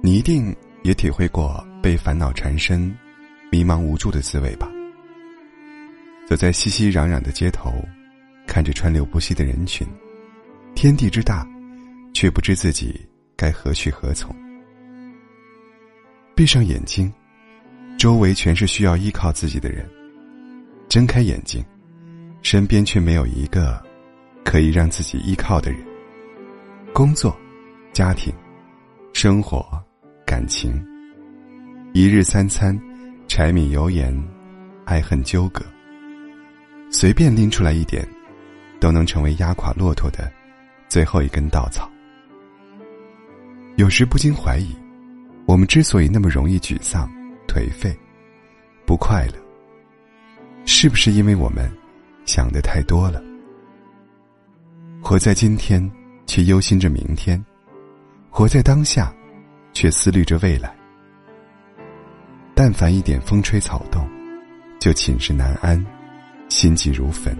你一定也体会过被烦恼缠身、迷茫无助的滋味吧？走在熙熙攘攘的街头，看着川流不息的人群，天地之大，却不知自己该何去何从。闭上眼睛，周围全是需要依靠自己的人；睁开眼睛，身边却没有一个可以让自己依靠的人。工作、家庭、生活。感情，一日三餐，柴米油盐，爱恨纠葛。随便拎出来一点，都能成为压垮骆驼的最后一根稻草。有时不禁怀疑，我们之所以那么容易沮丧、颓废、不快乐，是不是因为我们想的太多了？活在今天，却忧心着明天；活在当下。却思虑着未来。但凡一点风吹草动，就寝食难安，心急如焚。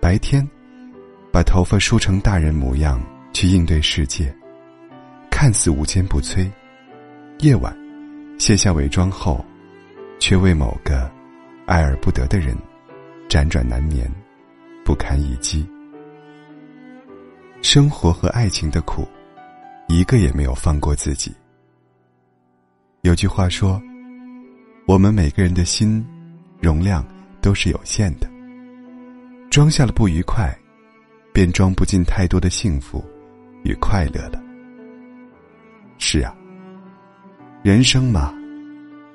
白天，把头发梳成大人模样去应对世界，看似无坚不摧；夜晚，卸下伪装后，却为某个爱而不得的人辗转难眠，不堪一击。生活和爱情的苦。一个也没有放过自己。有句话说：“我们每个人的心容量都是有限的，装下了不愉快，便装不进太多的幸福与快乐了。”是啊，人生嘛，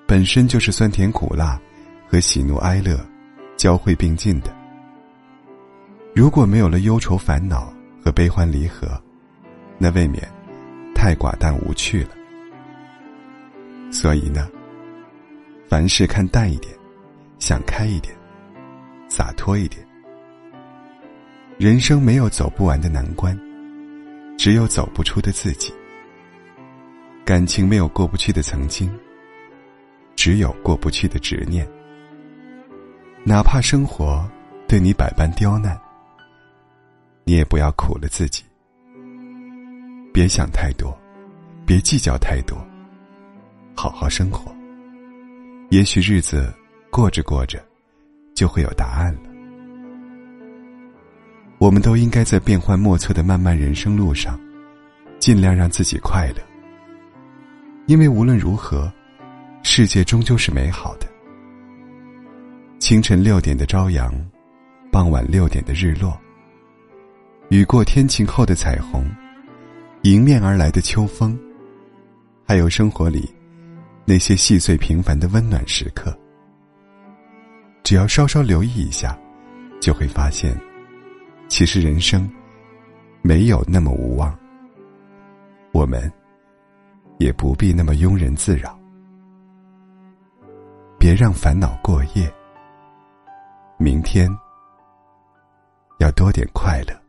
本身就是酸甜苦辣和喜怒哀乐交汇并进的。如果没有了忧愁烦恼和悲欢离合，那未免……太寡淡无趣了，所以呢，凡事看淡一点，想开一点，洒脱一点。人生没有走不完的难关，只有走不出的自己。感情没有过不去的曾经，只有过不去的执念。哪怕生活对你百般刁难，你也不要苦了自己。别想太多，别计较太多，好好生活。也许日子过着过着，就会有答案了。我们都应该在变幻莫测的漫漫人生路上，尽量让自己快乐。因为无论如何，世界终究是美好的。清晨六点的朝阳，傍晚六点的日落，雨过天晴后的彩虹。迎面而来的秋风，还有生活里那些细碎平凡的温暖时刻，只要稍稍留意一下，就会发现，其实人生没有那么无望。我们也不必那么庸人自扰，别让烦恼过夜。明天要多点快乐。